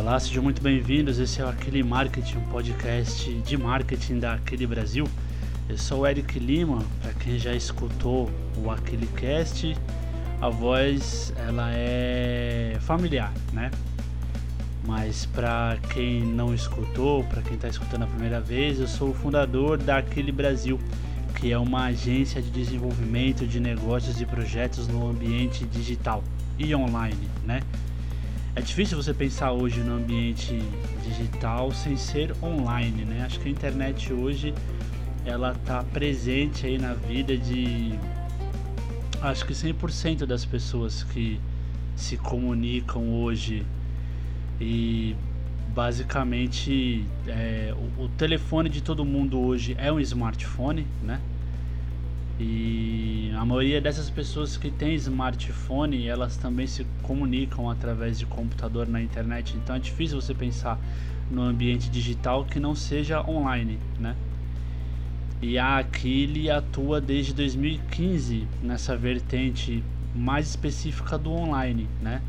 Olá, sejam muito bem-vindos. Esse é o Aquele Marketing, um podcast de marketing da Aquele Brasil. Eu sou o Eric Lima, para quem já escutou o Aquele Cast, a voz ela é familiar, né? Mas para quem não escutou, para quem está escutando a primeira vez, eu sou o fundador da Aquele Brasil, que é uma agência de desenvolvimento de negócios e projetos no ambiente digital e online, né? É difícil você pensar hoje no ambiente digital sem ser online, né? Acho que a internet hoje ela está presente aí na vida de acho que 100% das pessoas que se comunicam hoje e basicamente é, o, o, telefone de todo mundo hoje é um smartphone, né? E a maioria dessas pessoas que tem smartphone, elas também se comunicam através de computador na internet. Então é difícil você pensar no ambiente digital que não seja online, né? E a Aquile atua desde 2015 nessa vertente mais específica do online, né?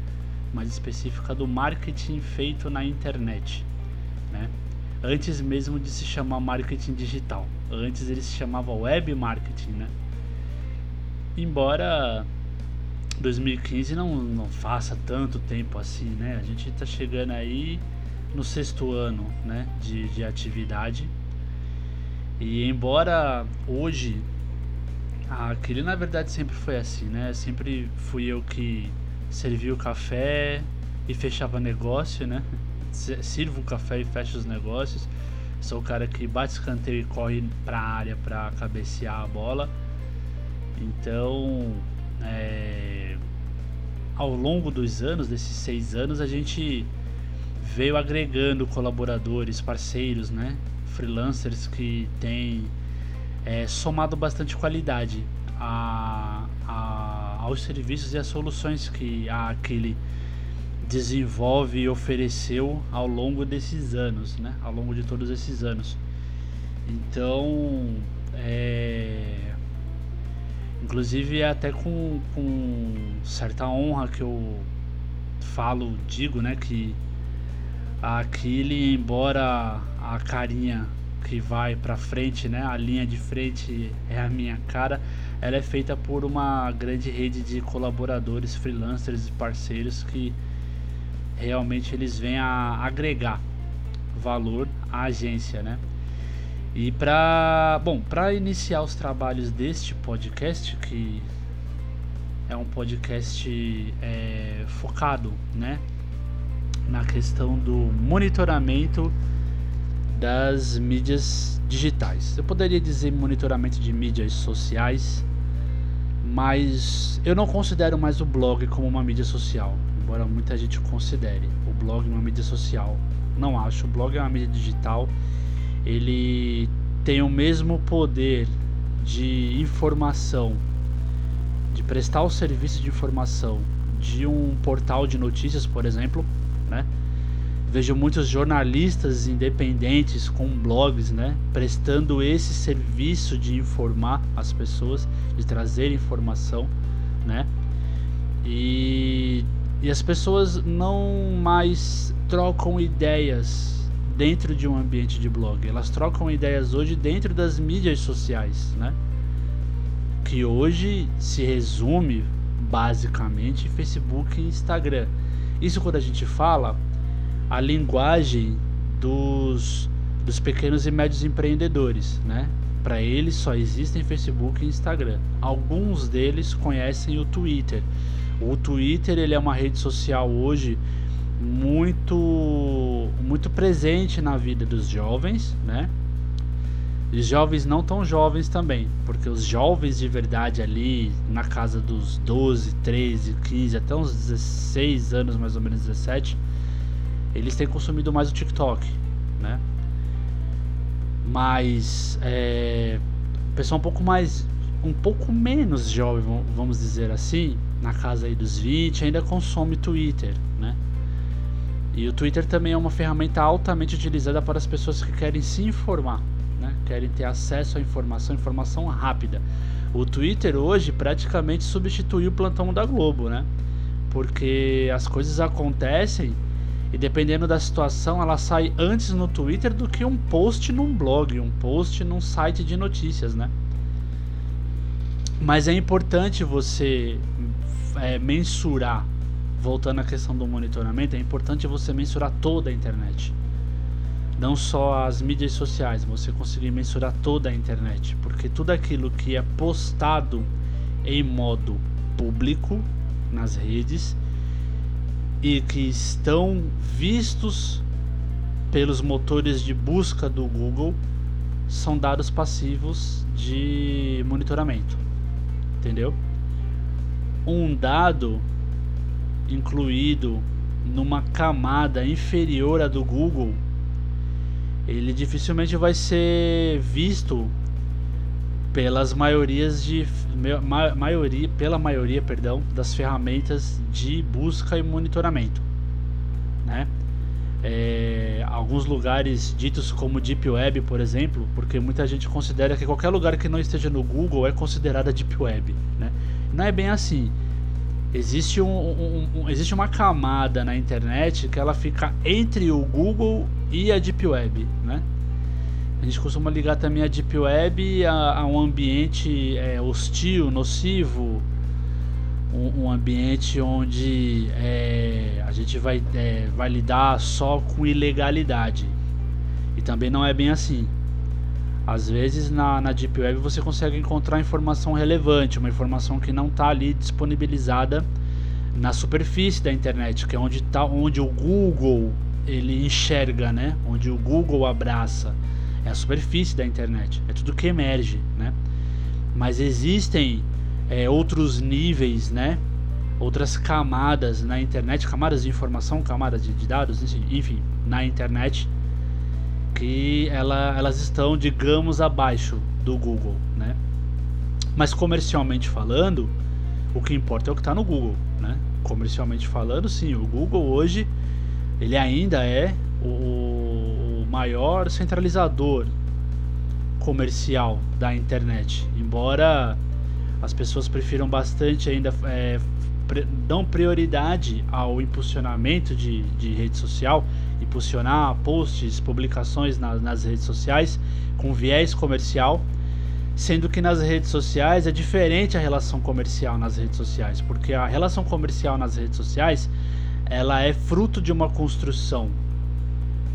Mais específica do marketing feito na internet, né? Antes mesmo de se chamar marketing digital. Antes ele se chamava web marketing, né? Embora 2015 não, não faça tanto tempo assim, né? A gente está chegando aí no sexto ano né, de, de atividade. E embora hoje aquele na verdade sempre foi assim, né? Sempre fui eu que servia o café e fechava negócio, né? Sirvo o café e fecho os negócios. Sou o cara que bate escanteio e corre para a área para cabecear a bola. Então, é, ao longo dos anos, desses seis anos, a gente veio agregando colaboradores, parceiros, né? freelancers que têm é, somado bastante qualidade a, a, aos serviços e às soluções que a Aquile desenvolve e ofereceu ao longo desses anos, né? ao longo de todos esses anos. Então, é, Inclusive é até com, com certa honra que eu falo, digo, né, que aquele, embora a carinha que vai para frente, né, a linha de frente é a minha cara, ela é feita por uma grande rede de colaboradores, freelancers e parceiros que realmente eles vêm a agregar valor à agência, né? E para, bom, para iniciar os trabalhos deste podcast, que é um podcast é, focado, né, na questão do monitoramento das mídias digitais. Eu poderia dizer monitoramento de mídias sociais, mas eu não considero mais o blog como uma mídia social, embora muita gente considere o blog uma mídia social. Não acho, o blog é uma mídia digital ele tem o mesmo poder de informação, de prestar o serviço de informação de um portal de notícias, por exemplo, né? Vejo muitos jornalistas independentes com blogs, né, prestando esse serviço de informar as pessoas, de trazer informação, né? E, e as pessoas não mais trocam ideias dentro de um ambiente de blog. Elas trocam ideias hoje dentro das mídias sociais, né? Que hoje se resume basicamente Facebook e Instagram. Isso quando a gente fala a linguagem dos, dos pequenos e médios empreendedores, né? Para eles só existem Facebook e Instagram. Alguns deles conhecem o Twitter. O Twitter ele é uma rede social hoje muito muito presente na vida dos jovens, né? E jovens não tão jovens também, porque os jovens de verdade ali na casa dos 12, 13, 15, até uns 16 anos, mais ou menos 17, eles têm consumido mais o TikTok, né? Mas é, pessoal um pouco mais, um pouco menos jovem, vamos dizer assim, na casa aí dos 20, ainda consome Twitter? E o Twitter também é uma ferramenta altamente utilizada para as pessoas que querem se informar, né? querem ter acesso à informação, informação rápida. O Twitter hoje praticamente substituiu o plantão da Globo, né? Porque as coisas acontecem E dependendo da situação, ela sai antes no Twitter do que um post num blog, um post num site de notícias, né? Mas é importante você é, mensurar, voltando à questão do monitoramento, é importante você mensurar toda a internet. Não só as mídias sociais, você conseguir mensurar toda a internet. Porque tudo aquilo que é postado em modo público nas redes e que estão vistos pelos motores de busca do Google são dados passivos de monitoramento. Entendeu? Um dado incluído numa camada inferior à do Google, ele dificilmente vai ser visto pelas maiorias de ma, maioria pela maioria perdão das ferramentas de busca e monitoramento né é, alguns lugares ditos como Deep Web, por exemplo, porque muita gente considera que qualquer lugar que não esteja no Google é considerada Deep Web. Né? Não é bem assim. Existe, um, um, um, existe uma camada na internet que ela fica entre o Google e a Deep Web. Né? A gente costuma ligar também a Deep Web a, a um ambiente é, hostil, nocivo, um, um ambiente onde é, a gente vai, é, vai lidar só com ilegalidade. E também não é bem assim. Às vezes na, na Deep Web você consegue encontrar informação relevante, uma informação que não está ali disponibilizada na superfície da internet, que é onde, tá, onde o Google ele enxerga, né? onde o Google abraça é a superfície da internet, é tudo que emerge, né? Mas existem é, outros níveis, né? Outras camadas na internet, camadas de informação, camadas de, de dados, enfim, na internet que ela, elas estão, digamos, abaixo do Google, né? Mas comercialmente falando, o que importa é o que está no Google, né? Comercialmente falando, sim, o Google hoje ele ainda é o, maior centralizador comercial da internet. Embora as pessoas prefiram bastante ainda é, dão prioridade ao impulsionamento de, de rede social, impulsionar posts, publicações na, nas redes sociais com viés comercial, sendo que nas redes sociais é diferente a relação comercial nas redes sociais, porque a relação comercial nas redes sociais ela é fruto de uma construção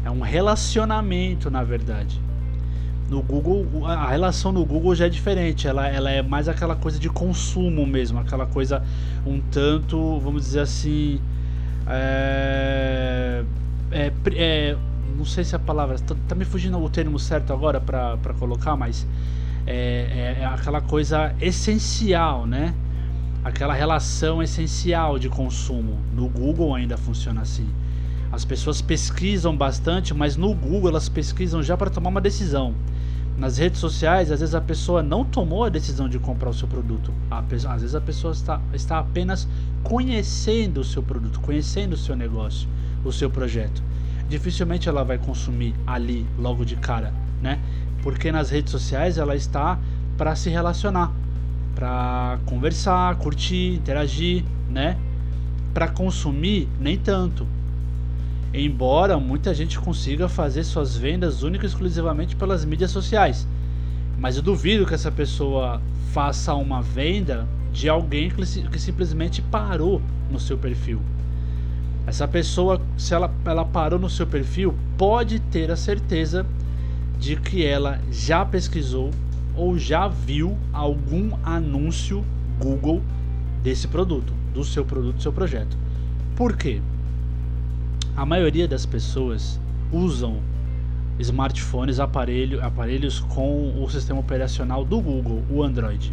é um relacionamento, na verdade. No Google, a relação no Google já é diferente. Ela, ela é mais aquela coisa de consumo mesmo, aquela coisa um tanto, vamos dizer assim, é, é, é não sei se a palavra tá, tá, me fugindo o termo certo agora para colocar, mas é, é, é aquela coisa essencial, né? Aquela relação essencial de consumo. No Google ainda funciona assim. As pessoas pesquisam bastante, mas no Google elas pesquisam já para tomar uma decisão. Nas redes sociais, às vezes a pessoa não tomou a decisão de comprar o seu produto. Às vezes a pessoa está, está apenas conhecendo o seu produto, conhecendo o seu negócio, o seu projeto. Dificilmente ela vai consumir ali logo de cara, né? Porque nas redes sociais ela está para se relacionar, para conversar, curtir, interagir, né? Para consumir nem tanto. Embora muita gente consiga fazer suas vendas única e exclusivamente pelas mídias sociais. Mas eu duvido que essa pessoa faça uma venda de alguém que, que simplesmente parou no seu perfil. Essa pessoa, se ela, ela parou no seu perfil, pode ter a certeza de que ela já pesquisou ou já viu algum anúncio Google desse produto, do seu produto, do seu projeto. Por quê? A maioria das pessoas usam smartphones, aparelho, aparelhos com o sistema operacional do Google, o Android.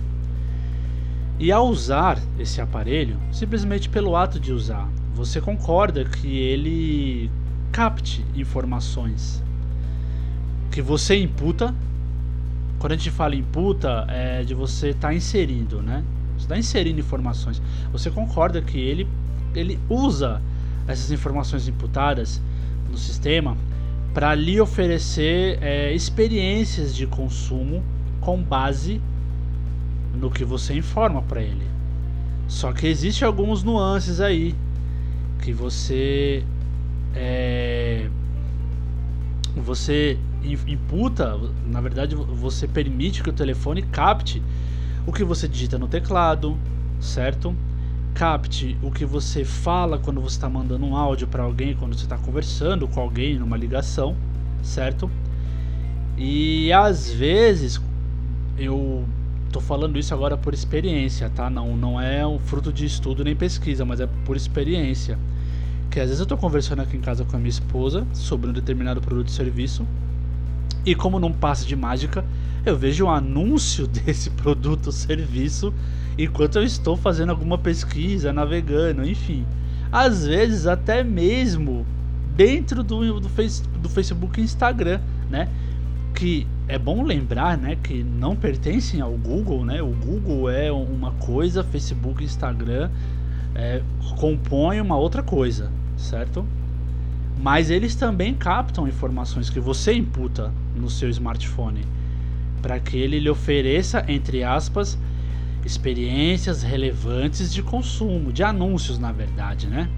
E ao usar esse aparelho, simplesmente pelo ato de usar, você concorda que ele capte informações que você imputa. Quando a gente fala imputa, é de você estar tá inserindo, né? Você está inserindo informações. Você concorda que ele, ele usa essas informações imputadas no sistema para lhe oferecer é, experiências de consumo com base no que você informa para ele. Só que existe alguns nuances aí que você é, você imputa, na verdade, você permite que o telefone capte o que você digita no teclado, certo? Capte o que você fala quando você está mandando um áudio para alguém, quando você está conversando com alguém numa ligação, certo? E às vezes eu tô falando isso agora por experiência, tá? Não, não é um fruto de estudo nem pesquisa, mas é por experiência. Que às vezes eu tô conversando aqui em casa com a minha esposa sobre um determinado produto ou serviço e como não passa de mágica, eu vejo um anúncio desse produto ou serviço enquanto eu estou fazendo alguma pesquisa, navegando, enfim. Às vezes até mesmo dentro do, do, face, do Facebook e Instagram, né? Que é bom lembrar, né, que não pertencem ao Google, né? O Google é uma coisa, Facebook e Instagram é, compõem uma outra coisa, certo? Mas eles também captam informações que você imputa no seu smartphone para que ele lhe ofereça, entre aspas, experiências relevantes de consumo, de anúncios, na verdade, né?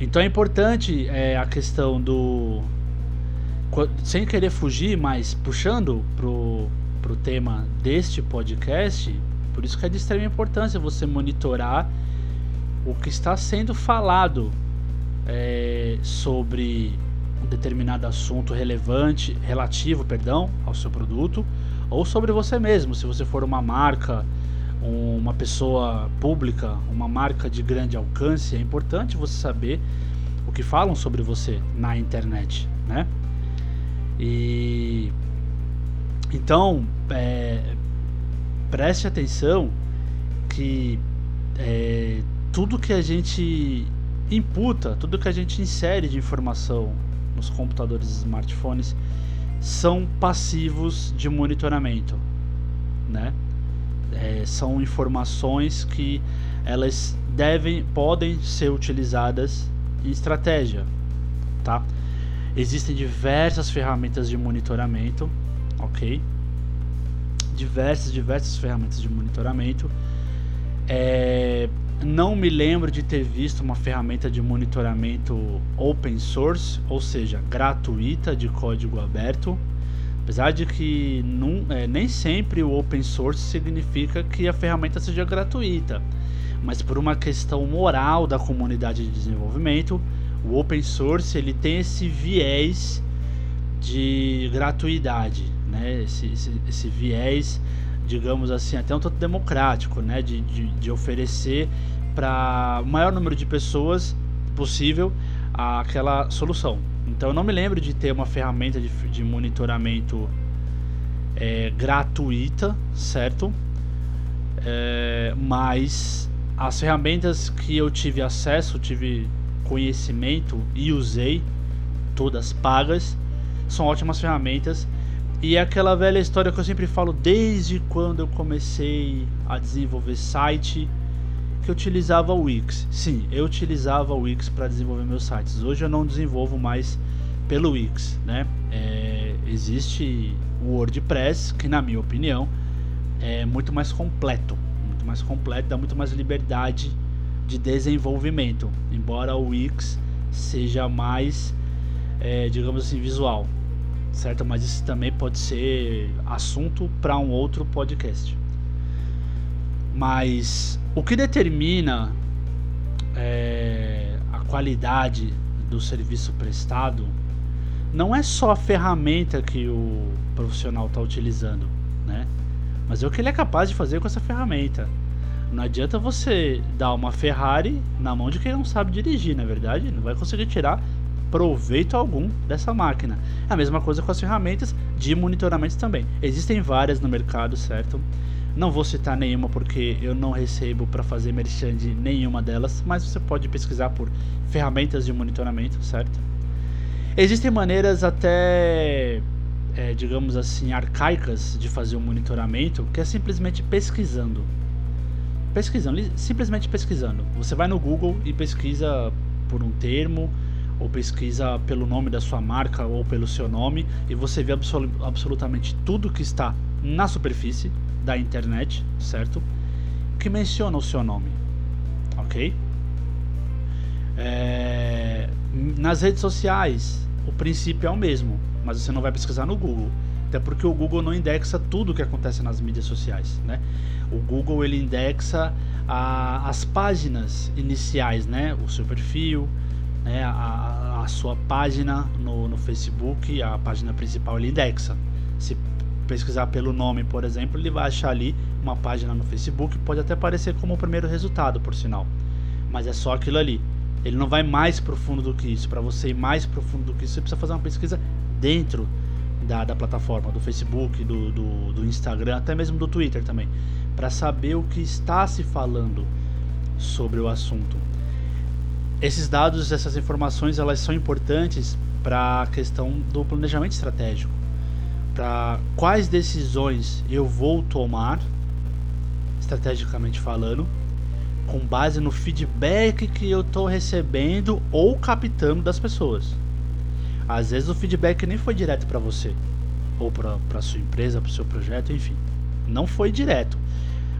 Então é importante é, a questão do. Sem querer fugir, mas puxando pro, pro tema deste podcast, por isso que é de extrema importância você monitorar o que está sendo falado é, sobre um determinado assunto relevante, relativo, perdão, ao seu produto, ou sobre você mesmo, se você for uma marca, uma pessoa pública, uma marca de grande alcance, é importante você saber o que falam sobre você na internet, né? E então é, preste atenção que é, tudo que a gente imputa, tudo que a gente insere de informação nos computadores e smartphones são passivos de monitoramento, né? É, são informações que elas devem, podem ser utilizadas em estratégia, tá? Existem diversas ferramentas de monitoramento, ok? Diversas, diversas ferramentas de monitoramento. É, não me lembro de ter visto uma ferramenta de monitoramento open source, ou seja, gratuita de código aberto. Apesar de que é, nem sempre o open source significa que a ferramenta seja gratuita, mas por uma questão moral da comunidade de desenvolvimento, o open source ele tem esse viés de gratuidade, né? esse, esse, esse viés digamos assim, até um tanto democrático, né? De, de, de oferecer para o maior número de pessoas possível aquela solução. Então eu não me lembro de ter uma ferramenta de, de monitoramento é, gratuita, certo? É, mas as ferramentas que eu tive acesso, tive conhecimento e usei, todas pagas, são ótimas ferramentas e é aquela velha história que eu sempre falo desde quando eu comecei a desenvolver site, que eu utilizava o Wix. Sim, eu utilizava o Wix para desenvolver meus sites. Hoje eu não desenvolvo mais pelo Wix, né? É, existe o WordPress, que na minha opinião é muito mais completo, muito mais completo, dá muito mais liberdade de desenvolvimento, embora o Wix seja mais, é, digamos assim, visual certo? Mas isso também pode ser assunto para um outro podcast. Mas o que determina é, a qualidade do serviço prestado não é só a ferramenta que o profissional está utilizando, né? Mas é o que ele é capaz de fazer com essa ferramenta. Não adianta você dar uma Ferrari na mão de quem não sabe dirigir, na é verdade, não vai conseguir tirar proveito algum dessa máquina. É a mesma coisa com as ferramentas de monitoramento também. Existem várias no mercado, certo? Não vou citar nenhuma porque eu não recebo para fazer merchan de nenhuma delas, mas você pode pesquisar por ferramentas de monitoramento, certo? Existem maneiras até, é, digamos assim, arcaicas de fazer o um monitoramento, que é simplesmente pesquisando. Pesquisando, simplesmente pesquisando. Você vai no Google e pesquisa por um termo, ou pesquisa pelo nome da sua marca ou pelo seu nome e você vê absol absolutamente tudo que está na superfície da internet, certo? Que menciona o seu nome, ok? É... nas redes sociais, o princípio é o mesmo, mas você não vai pesquisar no Google. Até porque o Google não indexa tudo o que acontece nas mídias sociais, né? O Google ele indexa a, as páginas iniciais, né? O seu perfil, né? a, a sua página no, no Facebook, a página principal ele indexa. Se pesquisar pelo nome, por exemplo, ele vai achar ali uma página no Facebook, pode até aparecer como o primeiro resultado, por sinal. Mas é só aquilo ali. Ele não vai mais profundo do que isso. Para você ir mais profundo do que isso, você precisa fazer uma pesquisa dentro da, da plataforma, do Facebook, do, do, do Instagram, até mesmo do Twitter também, para saber o que está se falando sobre o assunto. Esses dados, essas informações, elas são importantes para a questão do planejamento estratégico, para quais decisões eu vou tomar, estrategicamente falando, com base no feedback que eu estou recebendo ou captando das pessoas. Às vezes o feedback nem foi direto para você, ou para sua empresa, para o seu projeto, enfim. Não foi direto.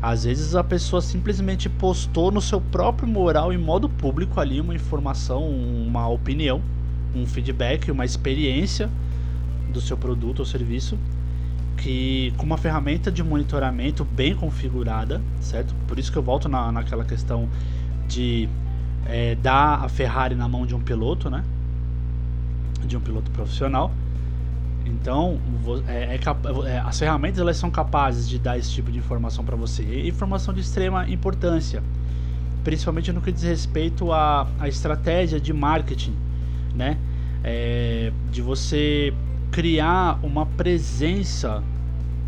Às vezes a pessoa simplesmente postou no seu próprio moral em modo público ali uma informação, uma opinião, um feedback, uma experiência do seu produto ou serviço que com uma ferramenta de monitoramento bem configurada, certo? Por isso que eu volto na, naquela questão de é, dar a Ferrari na mão de um piloto, né? de um piloto profissional. Então, é, é, é, as ferramentas elas são capazes de dar esse tipo de informação para você. E informação de extrema importância, principalmente no que diz respeito à, à estratégia de marketing, né? É, de você criar uma presença,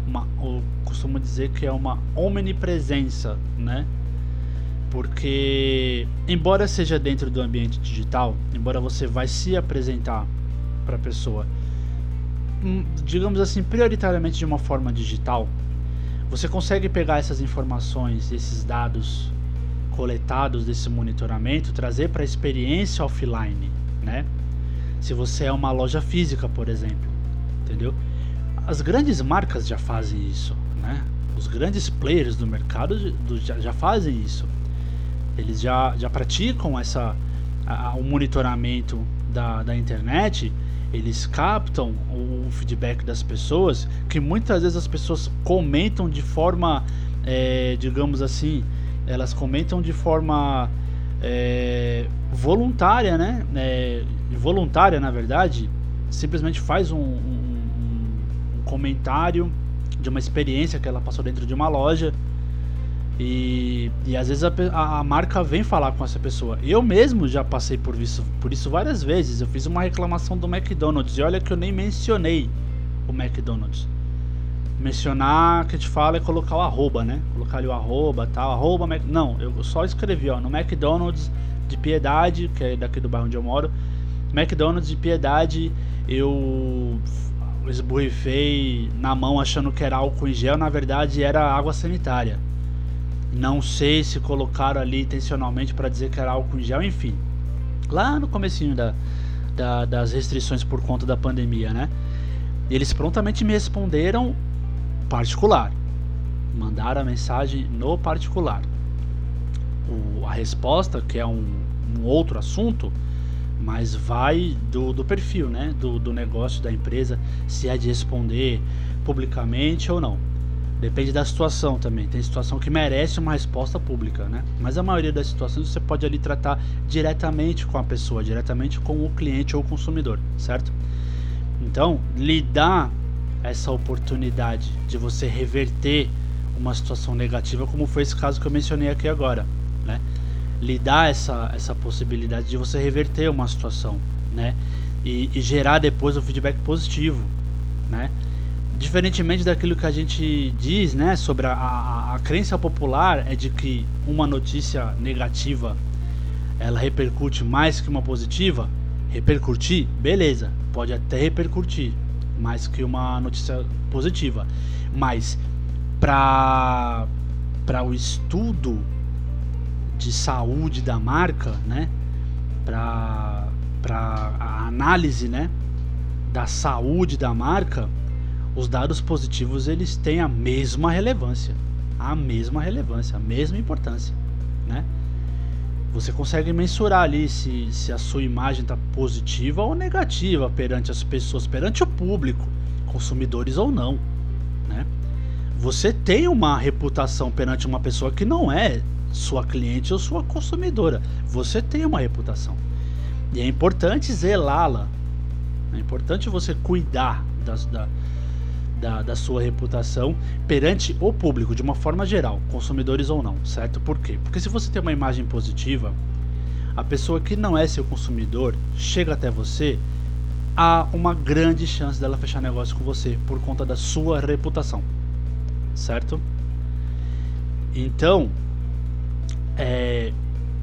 uma, eu costumo dizer que é uma omnipresença, né? Porque, embora seja dentro do ambiente digital, embora você vai se apresentar para a pessoa, digamos assim, prioritariamente de uma forma digital, você consegue pegar essas informações, esses dados coletados desse monitoramento, trazer para a experiência offline, né? Se você é uma loja física, por exemplo, entendeu? As grandes marcas já fazem isso, né? Os grandes players do mercado já, já fazem isso. Eles já, já praticam essa, a, o monitoramento da, da internet eles captam o feedback das pessoas, que muitas vezes as pessoas comentam de forma, é, digamos assim, elas comentam de forma é, voluntária, né? É, voluntária, na verdade, simplesmente faz um, um, um comentário de uma experiência que ela passou dentro de uma loja e, e às vezes a, a, marca vem falar com essa pessoa. Eu mesmo já passei por isso, por isso várias vezes. Eu fiz uma reclamação do McDonald's e olha que eu nem mencionei o McDonald's. Mencionar que te fala é colocar o arroba, né? Colocar ali o arroba tal, arroba Mac... Não, eu só escrevi, ó, no McDonald's de Piedade, que é daqui do bairro onde eu moro. McDonald's de Piedade, eu esborrifei na mão achando que era álcool em gel, na verdade era água sanitária. Não sei se colocaram ali intencionalmente para dizer que era álcool em gel, enfim. Lá no comecinho da, da, das restrições por conta da pandemia, né? Eles prontamente me responderam particular. Mandaram a mensagem no particular. O, a resposta, que é um, um outro assunto, mas vai do, do perfil, né? Do, do negócio da empresa, se é de responder publicamente ou não. Depende da situação também. Tem situação que merece uma resposta pública, né? Mas a maioria das situações você pode ali tratar diretamente com a pessoa, diretamente com o cliente ou o consumidor, certo? Então, lhe dá essa oportunidade de você reverter uma situação negativa, como foi esse caso que eu mencionei aqui agora, né? Lhe dá essa, essa possibilidade de você reverter uma situação, né? E, e gerar depois um feedback positivo, né? Diferentemente daquilo que a gente diz, né, sobre a, a, a, crença popular é de que uma notícia negativa ela repercute mais que uma positiva, repercutir, beleza, pode até repercutir mais que uma notícia positiva, mas para para o estudo de saúde da marca, né, para para a análise, né, da saúde da marca, os dados positivos eles têm a mesma relevância, a mesma relevância, a mesma importância, né? você consegue mensurar ali se, se a sua imagem está positiva ou negativa perante as pessoas, perante o público, consumidores ou não, né? Você tem uma reputação perante uma pessoa que não é sua cliente ou sua consumidora. Você tem uma reputação. E é importante zelá-la. É importante você cuidar das, da, da, da, sua reputação perante o público, de uma forma geral, consumidores ou não, certo? Por quê? Porque se você tem uma imagem positiva, a pessoa que não é seu consumidor chega até você, há uma grande chance dela fechar negócio com você por conta da sua reputação, certo? Então, é,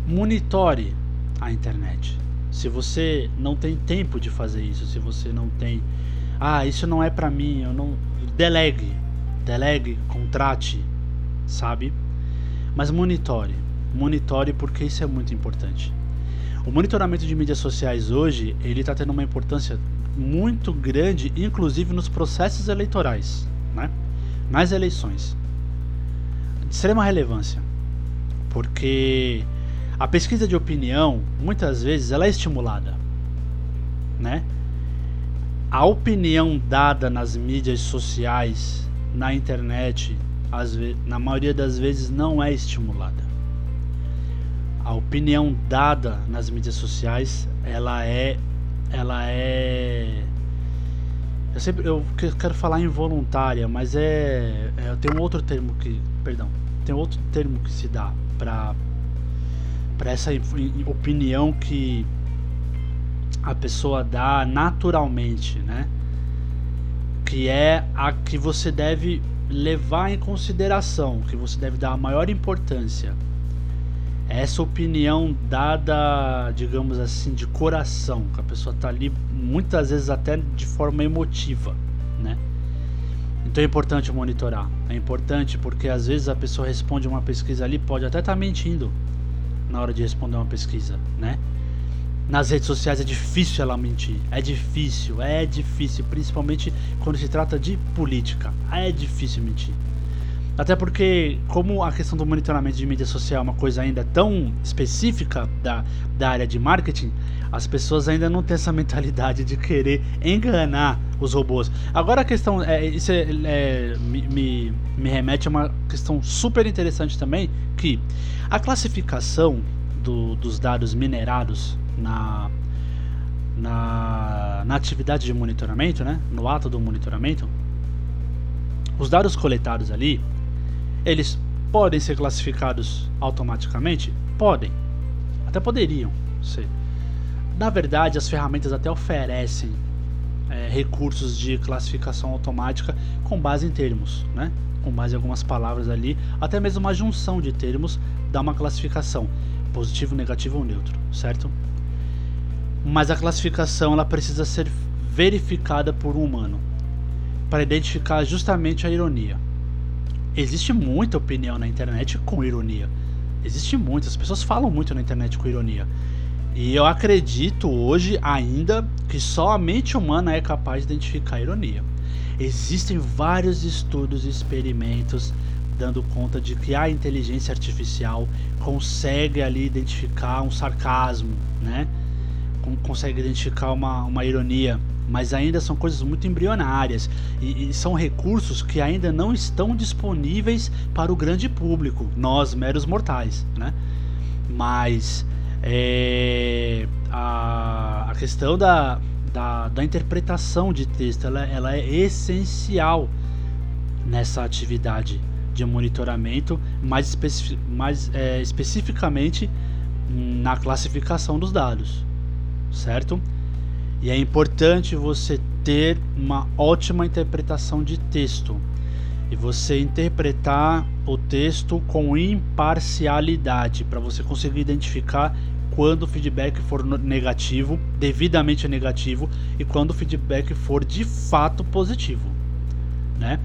monitore a internet. Se você não tem tempo de fazer isso, se você não tem ah, isso não é para mim, eu não delegue, delegue, contrate, sabe? Mas monitore, monitore porque isso é muito importante. O monitoramento de mídias sociais hoje, ele está tendo uma importância muito grande, inclusive nos processos eleitorais, né? Nas eleições. De extrema relevância. Porque a pesquisa de opinião, muitas vezes, ela é estimulada, né? A opinião dada nas mídias sociais, na internet, na maioria das vezes não é estimulada. A opinião dada nas mídias sociais, ela é, ela é, eu sempre, eu quero falar involuntária, mas é, é tem um outro termo que, perdão, tem outro termo que se dá para para essa opinião que a pessoa dá naturalmente, né? Que é a que você deve levar em consideração, que você deve dar a maior importância. Essa opinião dada, digamos assim, de coração, que a pessoa está ali muitas vezes até de forma emotiva, né? Então é importante monitorar. É importante porque às vezes a pessoa responde uma pesquisa ali, pode até estar tá mentindo na hora de responder uma pesquisa, né? Nas redes sociais é difícil ela mentir. É difícil, é difícil, principalmente quando se trata de política. É difícil mentir. Até porque, como a questão do monitoramento de mídia social é uma coisa ainda tão específica da, da área de marketing, as pessoas ainda não têm essa mentalidade de querer enganar os robôs. Agora a questão, é, isso é, é, me, me remete a uma questão super interessante também, que a classificação do, dos dados minerados na, na, na atividade de monitoramento, né, no ato do monitoramento, os dados coletados ali, eles podem ser classificados automaticamente? Podem. Até poderiam ser. Na verdade, as ferramentas até oferecem é, recursos de classificação automática com base em termos, né? com base em algumas palavras ali, até mesmo uma junção de termos dá uma classificação positivo, negativo ou neutro, certo? Mas a classificação ela precisa ser verificada por um humano para identificar justamente a ironia. Existe muita opinião na internet com ironia. Existe muitas pessoas falam muito na internet com ironia. E eu acredito hoje ainda que só a mente humana é capaz de identificar a ironia. Existem vários estudos e experimentos dando conta de que a inteligência artificial consegue ali identificar um sarcasmo, né? Consegue identificar uma, uma ironia, mas ainda são coisas muito embrionárias e, e, são recursos que ainda não estão disponíveis para o grande público, nós meros mortais, né? Mas é, a, a questão da, da, da, interpretação de texto ela, ela é essencial nessa atividade de monitoramento, mais, especi mais é, especificamente na classificação dos dados certo? E é importante você ter uma ótima interpretação de texto e você interpretar o texto com imparcialidade para você conseguir identificar quando o feedback for negativo, devidamente negativo, e quando o feedback for de fato positivo, né?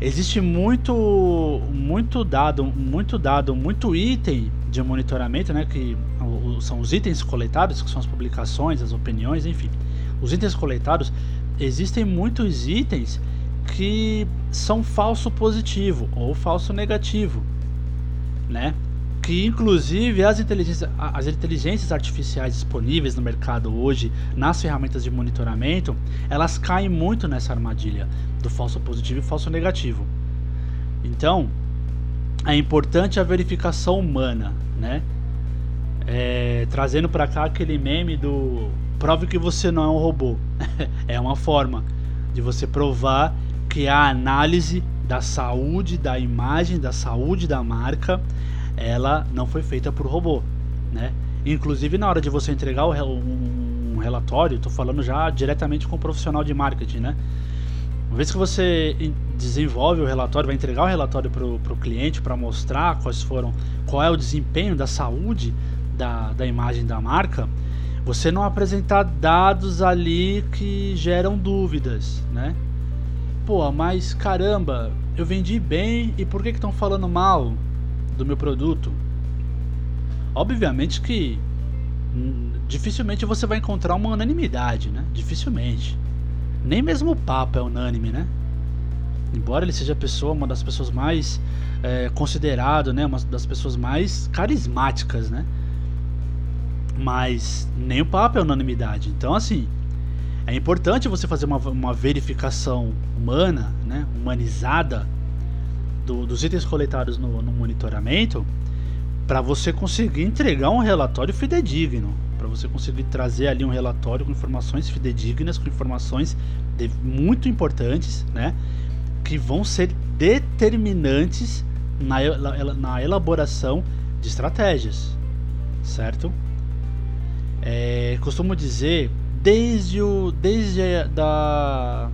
Existe muito muito dado, muito dado, muito item de monitoramento, né, que são os itens coletados, que são as publicações, as opiniões, enfim. Os itens coletados, existem muitos itens que são falso positivo ou falso negativo, né? que inclusive as inteligências, as inteligências artificiais disponíveis no mercado hoje, nas ferramentas de monitoramento, elas caem muito nessa armadilha do falso positivo e falso negativo. Então, é importante a verificação humana, né? É, trazendo para cá aquele meme do prove que você não é um robô. é uma forma de você provar que a análise da saúde da imagem, da saúde da marca, ela não foi feita por robô, né? Inclusive na hora de você entregar um relatório, estou falando já diretamente com o um profissional de marketing, né? Uma vez que você desenvolve o relatório, vai entregar o relatório para o cliente para mostrar quais foram, qual é o desempenho da saúde da, da imagem da marca, você não apresentar dados ali que geram dúvidas, né? Pô, mas caramba, eu vendi bem e por que estão falando mal do meu produto? Obviamente que hum, dificilmente você vai encontrar uma unanimidade, né? Dificilmente. Nem mesmo o Papa é unânime, né? Embora ele seja pessoa, uma das pessoas mais é, considerado, né? Uma das pessoas mais carismáticas, né? Mas nem o Papa é unanimidade. Então, assim, é importante você fazer uma, uma verificação humana, né? Humanizada do, dos itens coletados no, no monitoramento para você conseguir entregar um relatório fidedigno para você conseguir trazer ali um relatório com informações fidedignas, com informações de, muito importantes, né? Que vão ser determinantes na, na elaboração de estratégias, certo? É, costumo dizer desde o desde a, da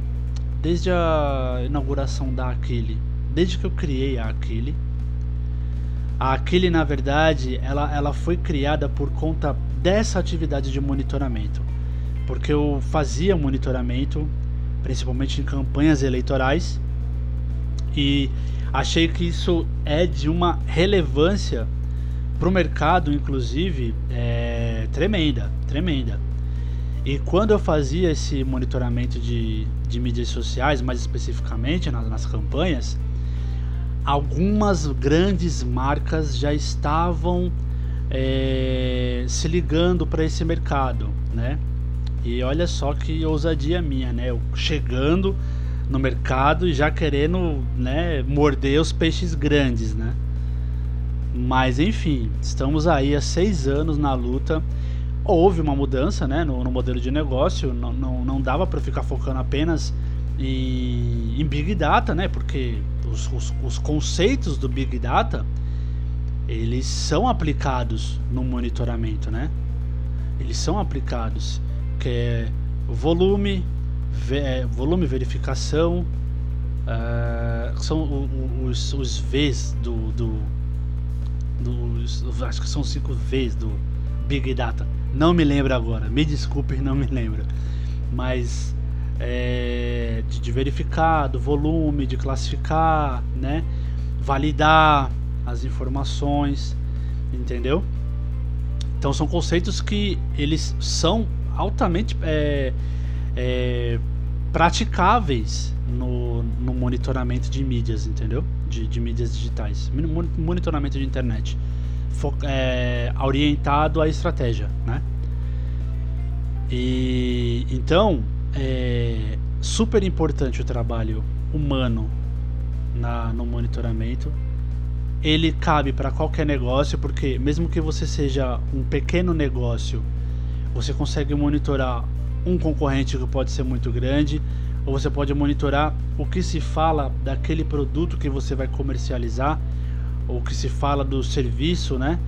desde a inauguração da Aquile, desde que eu criei a Aquile, a Aquile na verdade ela, ela foi criada por conta dessa atividade de monitoramento, porque eu fazia monitoramento, principalmente em campanhas eleitorais, e achei que isso é de uma relevância para o mercado, inclusive, é, tremenda, tremenda. E quando eu fazia esse monitoramento de, de mídias sociais, mais especificamente nas, nas campanhas, algumas grandes marcas já estavam é, se ligando para esse mercado, né? E olha só que ousadia minha, né? Eu chegando no mercado e já querendo, né, morder os peixes grandes, né? Mas enfim, estamos aí há seis anos na luta. Houve uma mudança, né, no, no modelo de negócio. Não, não, não dava para ficar focando apenas em, em big data, né? Porque os, os, os conceitos do big data eles são aplicados no monitoramento, né? Eles são aplicados, que é volume, é, volume verificação, uh, são os, os Vs do, do, acho que são cinco Vs do Big Data. Não me lembro agora, me desculpe, não me lembro. Mas é, de, de verificar, do volume, de classificar, né? Validar, as informações, entendeu? Então são conceitos que eles são altamente é, é, praticáveis no, no, monitoramento de mídias, entendeu? De, de mídias digitais, monitoramento de internet, é, orientado à estratégia, né? E então é super importante o trabalho humano na, no monitoramento ele cabe para qualquer negócio, porque mesmo que você seja um pequeno negócio, você consegue monitorar um concorrente que pode ser muito grande, ou você pode monitorar o que se fala daquele produto que você vai comercializar, ou o que se fala do serviço, né?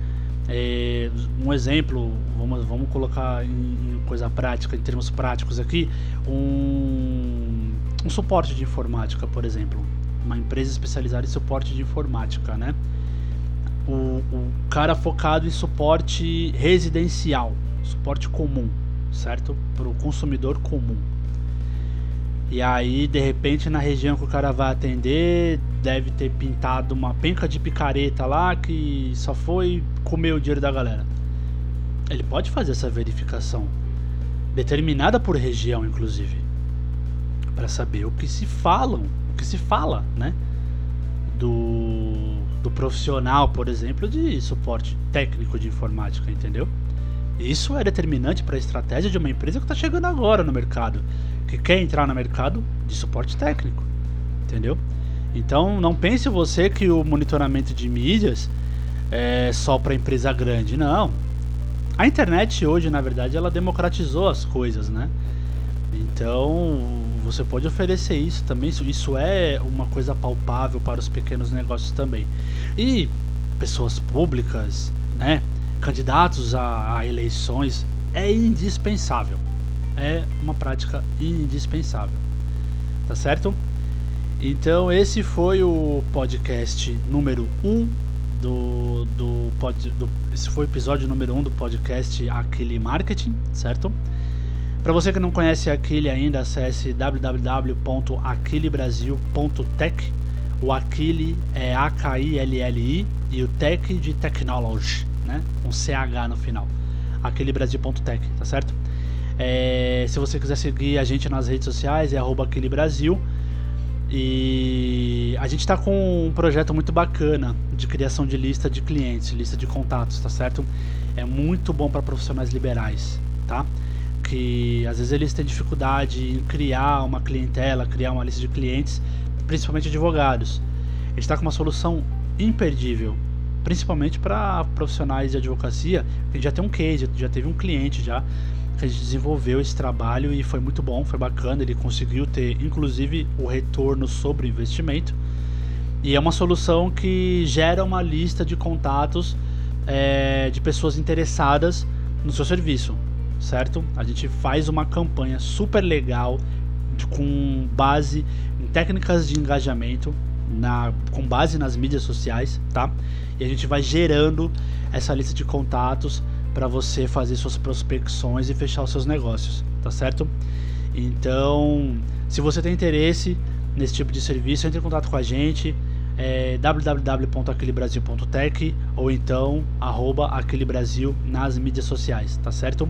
É, um exemplo, vamos, vamos colocar em, em, coisa prática, em termos práticos aqui, um, um suporte de informática, por exemplo uma empresa especializada em suporte de informática, né? O, o cara focado em suporte residencial, suporte comum, certo? Para o consumidor comum. E aí, de repente, na região que o cara vai atender, deve ter pintado uma penca de picareta lá que só foi comer o dinheiro da galera. Ele pode fazer essa verificação, determinada por região, inclusive, para saber o que se falam que se fala, né? Do, do profissional, por exemplo, de suporte técnico de informática, entendeu? Isso é determinante para a estratégia de uma empresa que está chegando agora no mercado, que quer entrar no mercado de suporte técnico, entendeu? Então não pense você que o monitoramento de mídias é só para empresa grande, não. A internet hoje, na verdade, ela democratizou as coisas, né? Então você pode oferecer isso também. Isso, isso é uma coisa palpável para os pequenos negócios também. E pessoas públicas, né? Candidatos a, a eleições é indispensável. É uma prática indispensável. Tá certo? Então esse foi o podcast número 1 um do, do, do esse foi o episódio número 1 um do podcast Aquile Marketing, certo? Para você que não conhece Aquile ainda, acesse www.aquilibrasil.tech. O Aquile é A-K-I-L-L-I e o Tech de Technology, né? Um CH no final. aquilibrasil.tech, tá certo? É, se você quiser seguir a gente nas redes sociais, é arroba Brasil. E a gente está com um projeto muito bacana de criação de lista de clientes, lista de contatos, tá certo? É muito bom para profissionais liberais, tá? Que às vezes eles têm dificuldade em criar uma clientela, criar uma lista de clientes, principalmente advogados. A gente está com uma solução imperdível, principalmente para profissionais de advocacia. Gente já tem um case, já teve um cliente já que desenvolveu esse trabalho e foi muito bom, foi bacana. Ele conseguiu ter, inclusive, o retorno sobre o investimento. E é uma solução que gera uma lista de contatos é, de pessoas interessadas no seu serviço, certo? A gente faz uma campanha super legal com base em técnicas de engajamento, na, com base nas mídias sociais, tá? E a gente vai gerando essa lista de contatos para você fazer suas prospecções e fechar os seus negócios, tá certo? Então, se você tem interesse nesse tipo de serviço, entre em contato com a gente, é www.aquelebrasil.tech ou então arroba aquelebrasil nas mídias sociais, tá certo?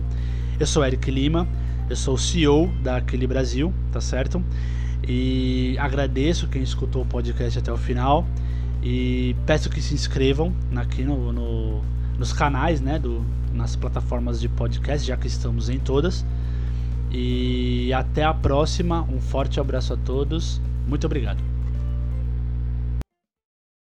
Eu sou Eric Lima, eu sou o CEO da Aquele Brasil, tá certo? E agradeço quem escutou o podcast até o final e peço que se inscrevam aqui no, no nos canais, né, do, nas plataformas de podcast, já que estamos em todas. E até a próxima. Um forte abraço a todos. Muito obrigado.